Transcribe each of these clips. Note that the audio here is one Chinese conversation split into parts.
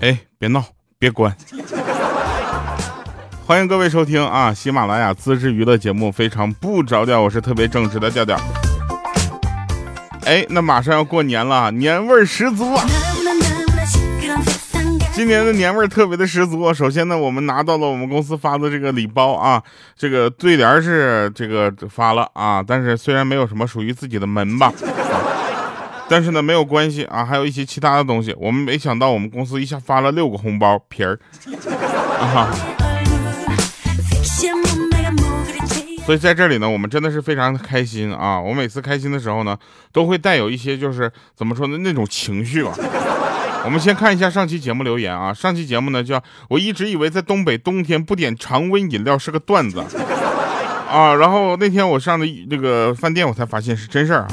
哎，别闹，别关。欢迎各位收听啊，喜马拉雅自制娱乐节目《非常不着调》，我是特别正直的调调。哎，那马上要过年了，年味儿十足啊！今年的年味儿特别的十足。首先呢，我们拿到了我们公司发的这个礼包啊，这个对联是这个发了啊，但是虽然没有什么属于自己的门吧，但是呢没有关系啊，还有一些其他的东西。我们没想到我们公司一下发了六个红包皮儿啊。所以在这里呢，我们真的是非常的开心啊！我每次开心的时候呢，都会带有一些就是怎么说呢那种情绪吧。我们先看一下上期节目留言啊，上期节目呢叫我一直以为在东北冬天不点常温饮料是个段子啊，然后那天我上的那个饭店，我才发现是真事儿啊。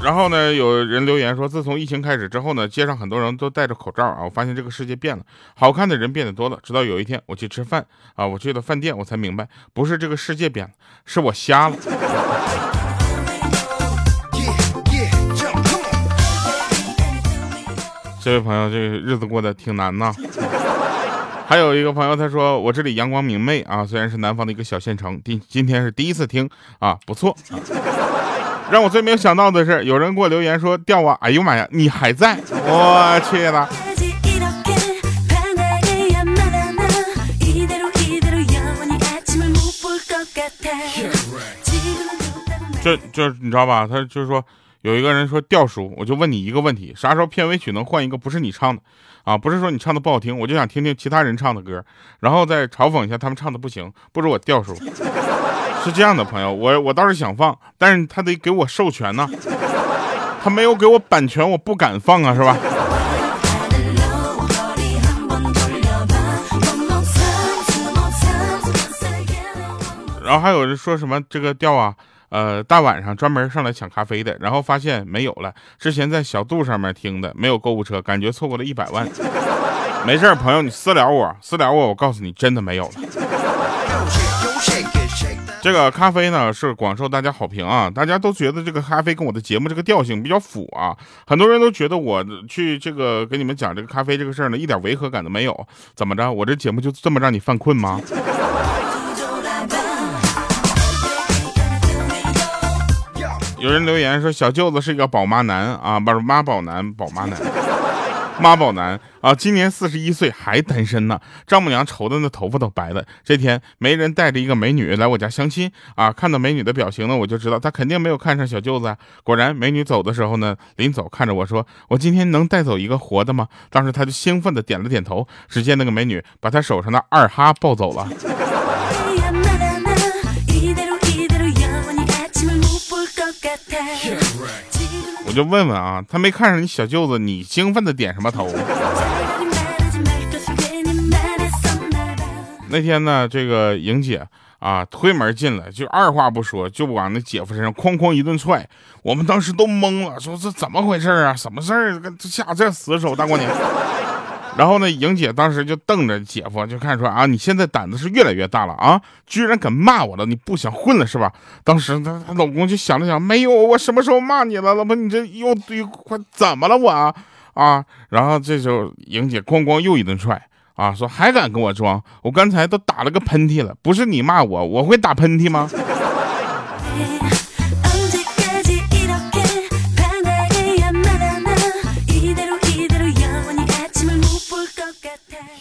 然后呢，有人留言说，自从疫情开始之后呢，街上很多人都戴着口罩啊。我发现这个世界变了，好看的人变得多了。直到有一天我去吃饭啊，我去了饭店，我才明白，不是这个世界变了，是我瞎了。这位朋友，这个日子过得挺难呐。还有一个朋友，他说我这里阳光明媚啊，虽然是南方的一个小县城，第今天是第一次听啊，不错。让我最没有想到的是，有人给我留言说掉啊！哎呦妈呀，你还在！我去了。就就你知道吧？他就是说有一个人说调书，我就问你一个问题：啥时候片尾曲能换一个不是你唱的啊？不是说你唱的不好听，我就想听听其他人唱的歌，然后再嘲讽一下他们唱的不行，不如我调书。是这样的，朋友，我我倒是想放，但是他得给我授权呢，他没有给我版权，我不敢放啊，是吧？然后还有人说什么这个调啊，呃，大晚上专门上来抢咖啡的，然后发现没有了，之前在小度上面听的，没有购物车，感觉错过了一百万。没事，朋友，你私聊我，私聊我，我告诉你，真的没有了。这个咖啡呢是广受大家好评啊，大家都觉得这个咖啡跟我的节目这个调性比较符啊，很多人都觉得我去这个给你们讲这个咖啡这个事儿呢一点违和感都没有，怎么着？我这节目就这么让你犯困吗？有人留言说小舅子是一个宝妈男啊，不是妈宝男，宝妈男。妈宝男啊，今年四十一岁还单身呢，丈母娘愁的那头发都白了。这天，媒人带着一个美女来我家相亲啊，看到美女的表情呢，我就知道她肯定没有看上小舅子。果然，美女走的时候呢，临走看着我说：“我今天能带走一个活的吗？”当时他就兴奋的点了点头。只见那个美女把他手上的二哈抱走了。我就问问啊，他没看上你小舅子，你兴奋的点什么头？那天呢，这个莹姐啊推门进来，就二话不说就往那姐夫身上哐哐一顿踹，我们当时都懵了，说这怎么回事啊？什么事儿？下这死手，大过年。然后呢，莹姐当时就瞪着姐夫，就看说啊，你现在胆子是越来越大了啊，居然敢骂我了，你不想混了是吧？当时她她老公就想了想，没有，我什么时候骂你了？老婆，你这又又快怎么了我啊？然后这时候莹姐咣咣又一顿踹啊，说还敢跟我装？我刚才都打了个喷嚏了，不是你骂我，我会打喷嚏吗？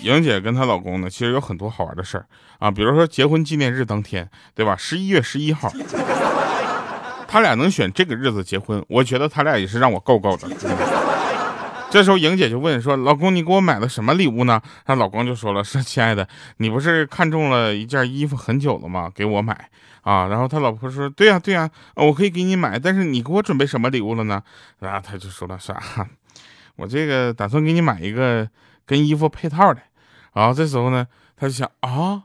莹姐跟她老公呢，其实有很多好玩的事儿啊，比如说结婚纪念日当天，对吧？十一月十一号，他俩能选这个日子结婚，我觉得他俩也是让我够够的。这时候莹姐就问说：“老公，你给我买了什么礼物呢？”她老公就说了：“说亲爱的，你不是看中了一件衣服很久了吗？给我买啊。”然后他老婆说：“对呀，对呀，我可以给你买，但是你给我准备什么礼物了呢？”然后他就说了：“啥？我这个打算给你买一个跟衣服配套的。”然后这时候呢，他就想啊，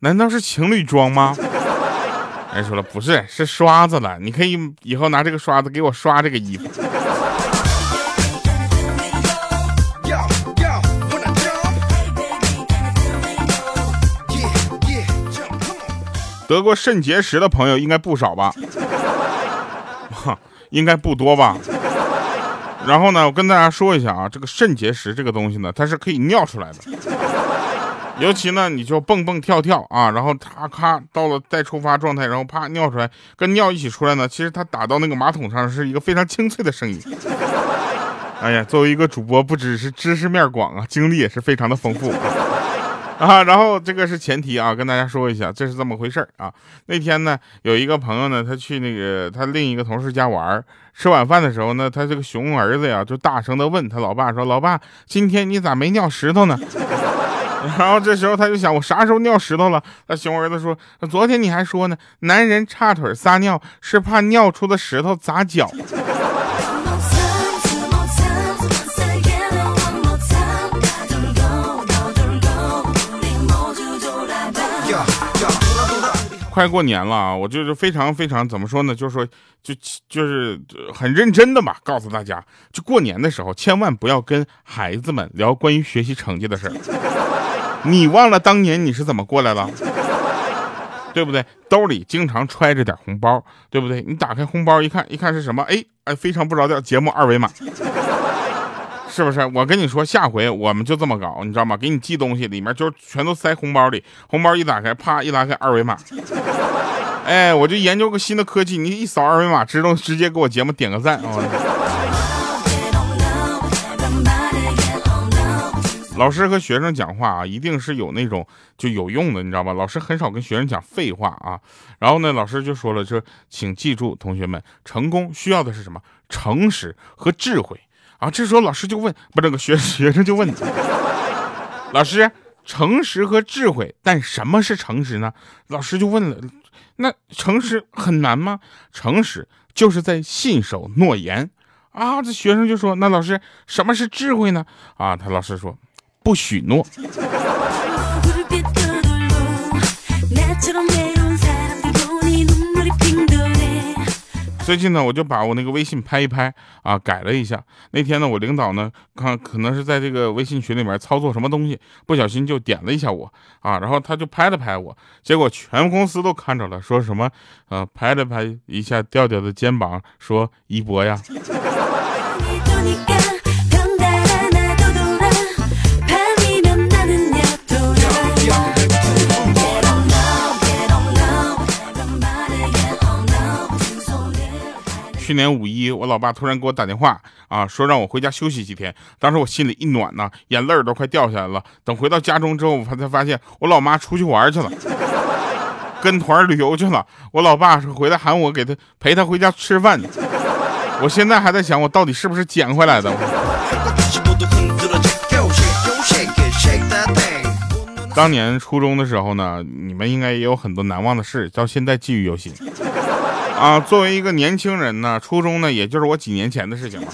难道是情侣装吗？人 说了不是，是刷子了。你可以以后拿这个刷子给我刷这个衣服。得过肾结石的朋友应该不少吧？应该不多吧？然后呢，我跟大家说一下啊，这个肾结石这个东西呢，它是可以尿出来的。尤其呢，你就蹦蹦跳跳啊，然后咔咔到了待出发状态，然后啪尿出来，跟尿一起出来呢，其实它打到那个马桶上是一个非常清脆的声音。哎呀，作为一个主播，不只是知识面广啊，经历也是非常的丰富啊。然后这个是前提啊，跟大家说一下，这是这么回事啊。那天呢，有一个朋友呢，他去那个他另一个同事家玩，吃晚饭的时候呢，他这个熊儿子呀，就大声的问他老爸说：“老爸，今天你咋没尿石头呢？”然后这时候他就想，我啥时候尿石头了？他熊儿子说：“昨天你还说呢，男人叉腿撒尿是怕尿出的石头砸脚。”快过年了啊，我就是非常非常怎么说呢？就是说，就就是很认真的吧，告诉大家，就过年的时候，千万不要跟孩子们聊关于学习成绩的事儿。你忘了当年你是怎么过来了，对不对？兜里经常揣着点红包，对不对？你打开红包一看，一看是什么？哎哎，非常不着调，节目二维码。是不是？我跟你说，下回我们就这么搞，你知道吗？给你寄东西，里面就全都塞红包里，红包一打开，啪一拉开二维码，哎，我就研究个新的科技，你一扫二维码，知道直接给我节目点个赞啊！老师和学生讲话啊，一定是有那种就有用的，你知道吧？老师很少跟学生讲废话啊。然后呢，老师就说了，说请记住，同学们，成功需要的是什么？诚实和智慧。啊，这时候老师就问，不，这个学学生就问，老师，诚实和智慧，但什么是诚实呢？老师就问了，那诚实很难吗？诚实就是在信守诺言啊。这学生就说，那老师，什么是智慧呢？啊，他老师说，不许诺。最近呢，我就把我那个微信拍一拍啊，改了一下。那天呢，我领导呢，看可能是在这个微信群里面操作什么东西，不小心就点了一下我啊，然后他就拍了拍我，结果全公司都看着了，说什么呃，拍了拍一下调调的肩膀，说一博呀。去年五一，我老爸突然给我打电话啊，说让我回家休息几天。当时我心里一暖呐，眼泪都快掉下来了。等回到家中之后，我才发现我老妈出去玩去了，跟团旅游去了。我老爸是回来喊我给他陪他回家吃饭。我现在还在想，我到底是不是捡回来的？当年初中的时候呢，你们应该也有很多难忘的事，到现在记忆犹新。啊，作为一个年轻人呢，初中呢，也就是我几年前的事情了。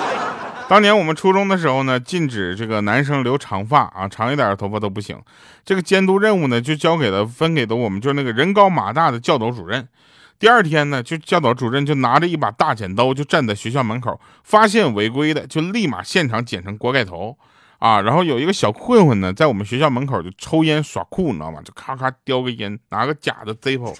当年我们初中的时候呢，禁止这个男生留长发啊，长一点的头发都不行。这个监督任务呢，就交给了分给的我们，就是那个人高马大的教导主任。第二天呢，就教导主任就拿着一把大剪刀，就站在学校门口，发现违规的就立马现场剪成锅盖头啊。然后有一个小混混呢，在我们学校门口就抽烟耍酷，你知道吗？就咔咔叼个烟，拿个假的 Zippo。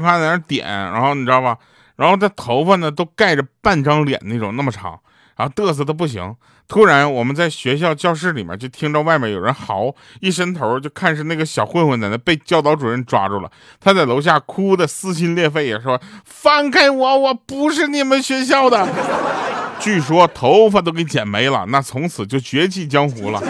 他在那点，然后你知道吧？然后他头发呢都盖着半张脸那种那么长，然后嘚瑟的不行。突然我们在学校教室里面就听着外面有人嚎，一伸头就看是那个小混混在那被教导主任抓住了。他在楼下哭的撕心裂肺，也说放开我，我不是你们学校的。据说头发都给剪没了，那从此就绝迹江湖了。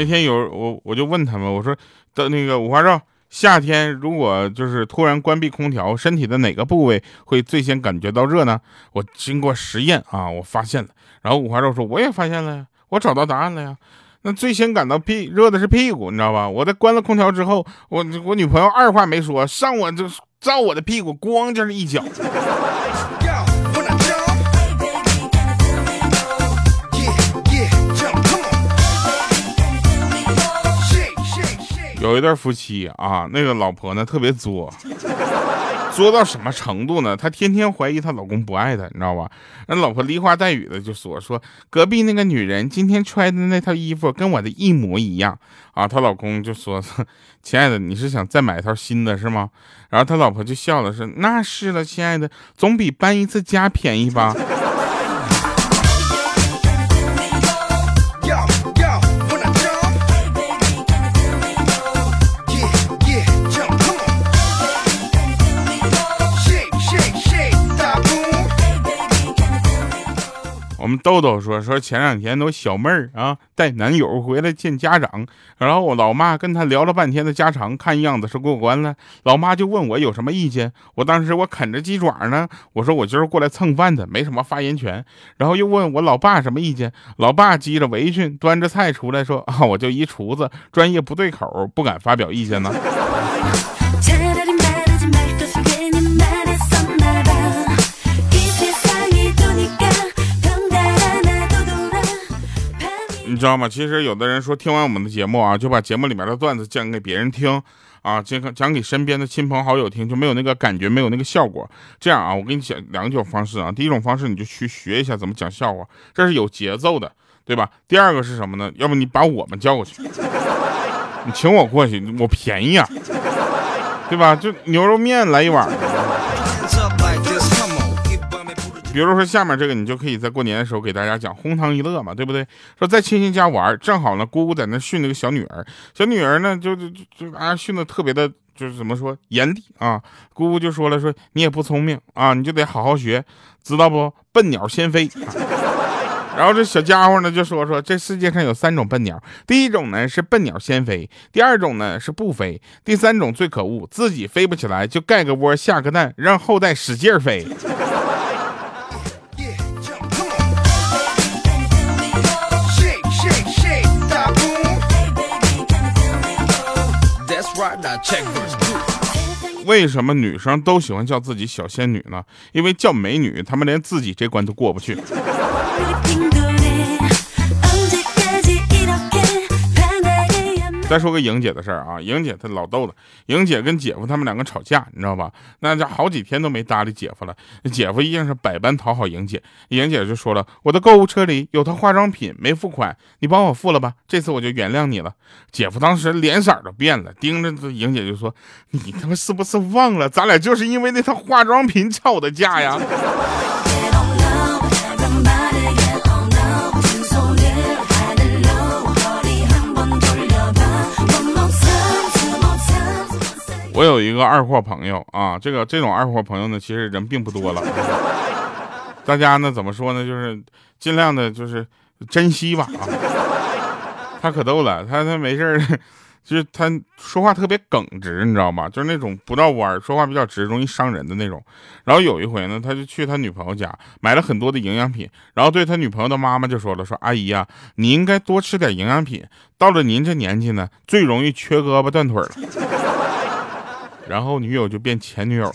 那天有我，我就问他们，我说的那个五花肉，夏天如果就是突然关闭空调，身体的哪个部位会最先感觉到热呢？我经过实验啊，我发现了。然后五花肉说，我也发现了呀，我找到答案了呀。那最先感到屁热的是屁股，你知道吧？我在关了空调之后，我我女朋友二话没说，上我就照我的屁股，咣就是一脚。有一对夫妻啊，那个老婆呢特别作，作到什么程度呢？她天天怀疑她老公不爱她，你知道吧？那老婆梨花带雨的就说说隔壁那个女人今天穿的那套衣服跟我的一模一样啊。她老公就说：“ 亲爱的，你是想再买一套新的是吗？”然后他老婆就笑了，说：“那是了，亲爱的，总比搬一次家便宜吧。”们豆豆说说前两天都小妹儿啊带男友回来见家长，然后我老妈跟他聊了半天的家常，看样子是过关了。老妈就问我有什么意见，我当时我啃着鸡爪呢，我说我今儿过来蹭饭的，没什么发言权。然后又问我老爸什么意见，老爸系着围裙端着菜出来说啊，我就一厨子，专业不对口，不敢发表意见呢。你知道吗？其实有的人说听完我们的节目啊，就把节目里面的段子讲给别人听，啊，讲讲给身边的亲朋好友听，就没有那个感觉，没有那个效果。这样啊，我给你讲两种方式啊。第一种方式，你就去学一下怎么讲笑话，这是有节奏的，对吧？第二个是什么呢？要不你把我们叫过去，你请我过去，我便宜啊，对吧？就牛肉面来一碗。比如说下面这个，你就可以在过年的时候给大家讲哄堂一乐嘛，对不对？说在亲戚家玩，正好呢，姑姑在那训那个小女儿，小女儿呢就就就就啊训的特别的，就是怎么说严厉啊。姑姑就说了，说你也不聪明啊，你就得好好学，知道不？笨鸟先飞。然后这小家伙呢就说说这世界上有三种笨鸟，第一种呢是笨鸟先飞，第二种呢是不飞，第三种最可恶，自己飞不起来就盖个窝下个蛋，让后代使劲飞。为什么女生都喜欢叫自己小仙女呢？因为叫美女，她们连自己这关都过不去。再说个莹姐的事儿啊，莹姐她老逗了，莹姐跟姐夫他们两个吵架，你知道吧？那家好几天都没搭理姐夫了，姐夫一定是百般讨好莹姐。莹姐就说了：“我的购物车里有套化妆品没付款，你帮我付了吧，这次我就原谅你了。”姐夫当时脸色都变了，盯着莹姐就说：“你他妈是不是忘了，咱俩就是因为那套化妆品吵的架呀？” 我有一个二货朋友啊，这个这种二货朋友呢，其实人并不多了。大家呢怎么说呢？就是尽量的，就是珍惜吧啊。他可逗了，他他没事儿，就是他说话特别耿直，你知道吗？就是那种不绕弯，说话比较直，容易伤人的那种。然后有一回呢，他就去他女朋友家买了很多的营养品，然后对他女朋友的妈妈就说了：“说阿姨呀，你应该多吃点营养品，到了您这年纪呢，最容易缺胳膊断腿了。”然后女友就变前女友了。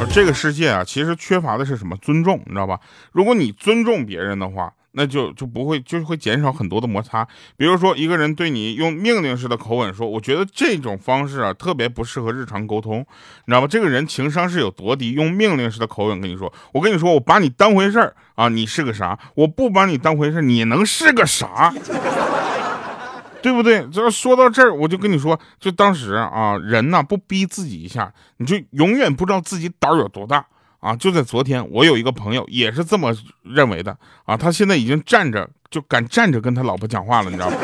而这个世界啊，其实缺乏的是什么？尊重，你知道吧？如果你尊重别人的话，那就就不会，就是会减少很多的摩擦。比如说，一个人对你用命令式的口吻说：“我觉得这种方式啊，特别不适合日常沟通。”你知道吧？这个人情商是有多低？用命令式的口吻跟你说：“我跟你说，我把你当回事儿啊，你是个啥？我不把你当回事儿，你能是个啥？”对不对？这说到这儿，我就跟你说，就当时啊，人呢不逼自己一下，你就永远不知道自己胆儿有多大啊！就在昨天，我有一个朋友也是这么认为的啊，他现在已经站着就敢站着跟他老婆讲话了，你知道吗？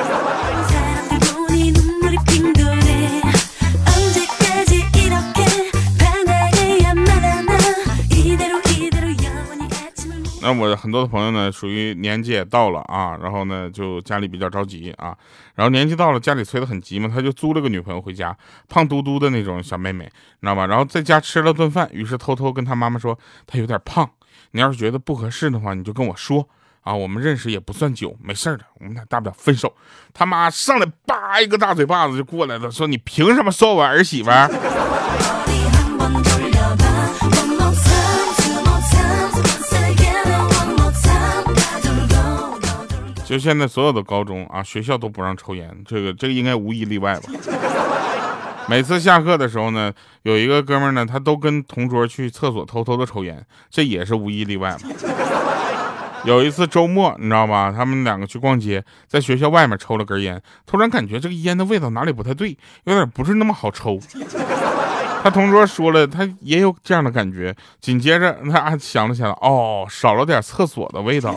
那我很多的朋友呢，属于年纪也到了啊，然后呢，就家里比较着急啊，然后年纪到了，家里催得很急嘛，他就租了个女朋友回家，胖嘟嘟的那种小妹妹，你知道吧？然后在家吃了顿饭，于是偷偷跟他妈妈说，她有点胖，你要是觉得不合适的话，你就跟我说啊，我们认识也不算久，没事的，我们俩大不了分手。他妈上来叭一个大嘴巴子就过来了，说你凭什么说我儿媳妇？就现在所有的高中啊，学校都不让抽烟，这个这个应该无一例外吧。每次下课的时候呢，有一个哥们呢，他都跟同桌去厕所偷偷的抽烟，这也是无一例外嘛。有一次周末，你知道吧？他们两个去逛街，在学校外面抽了根烟，突然感觉这个烟的味道哪里不太对，有点不是那么好抽。他同桌说了，他也有这样的感觉。紧接着他想了想，哦，少了点厕所的味道。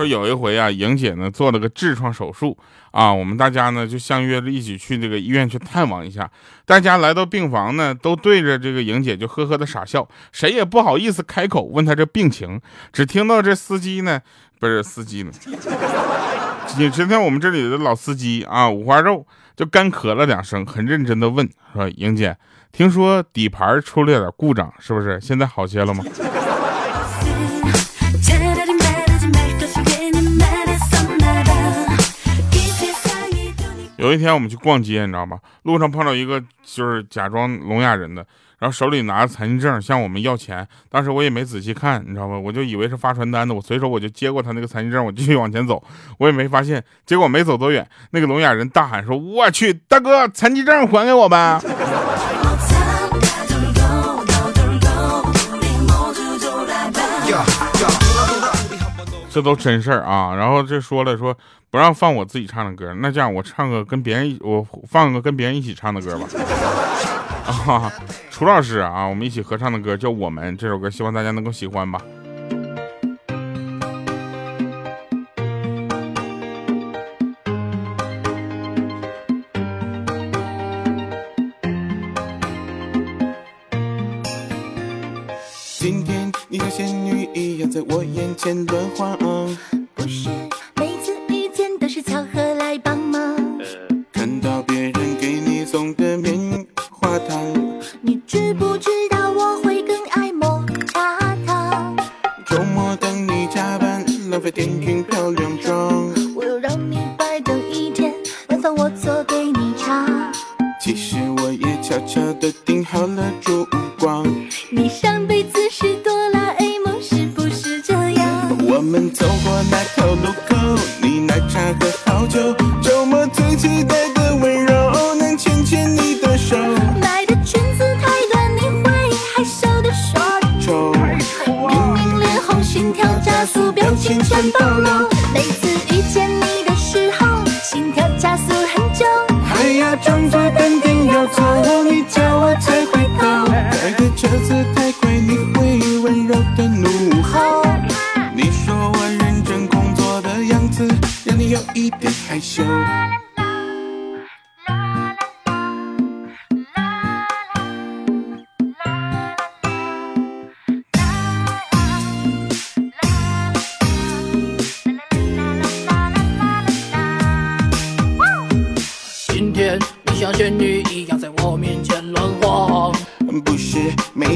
说有一回啊，莹姐呢做了个痔疮手术啊，我们大家呢就相约着一起去这个医院去探望一下。大家来到病房呢，都对着这个莹姐就呵呵的傻笑，谁也不好意思开口问她这病情。只听到这司机呢，不是司机呢，你今天我们这里的老司机啊，五花肉就干咳了两声，很认真的问说：“莹姐，听说底盘出了点故障，是不是？现在好些了吗？”有一天我们去逛街，你知道吗？路上碰到一个就是假装聋哑人的，然后手里拿着残疾证向我们要钱。当时我也没仔细看，你知道吗？我就以为是发传单的，我随手我就接过他那个残疾证，我继续往前走，我也没发现。结果没走多远，那个聋哑人大喊说：“我去，大哥，残疾证还给我呗！”这都真事儿啊！然后这说了说不让放我自己唱的歌，那这样我唱个跟别人我放个跟别人一起唱的歌吧。啊，楚老师啊，我们一起合唱的歌叫《我们》这首歌，希望大家能够喜欢吧。今天你像仙女一样在我眼前轮晃，不是末最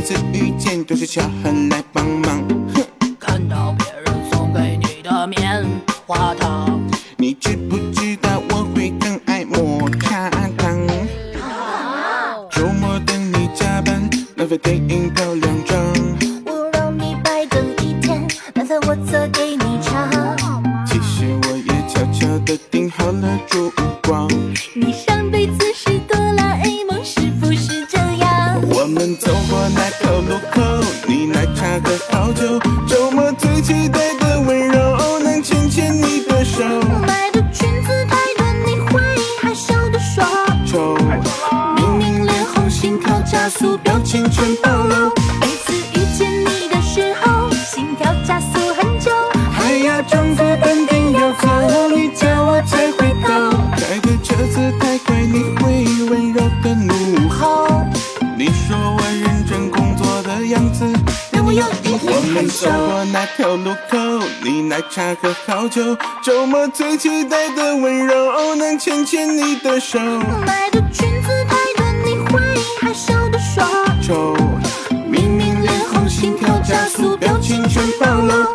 次遇见都是巧合来帮忙。哼，看到别人送给你的棉花糖，你知不知道我会更爱抹茶糖？周末等你加班，浪费电影漂亮妆。我让你白等一天，晚饭我做给你尝。其实我也悄悄地订好了烛光。你上辈子青春暴露。每次遇见你的时候，心跳加速很久。还要装作淡定要走，你叫我才回头。开的车子太快，你会温柔的怒吼。你说我认真工作的样子，让我有一我们点害羞走。过那条路口，你奶茶和好酒，周末最期待的温柔，能牵牵你的手。买的裙子太短，你会害羞的说明明脸红，心跳加速，表情全暴露。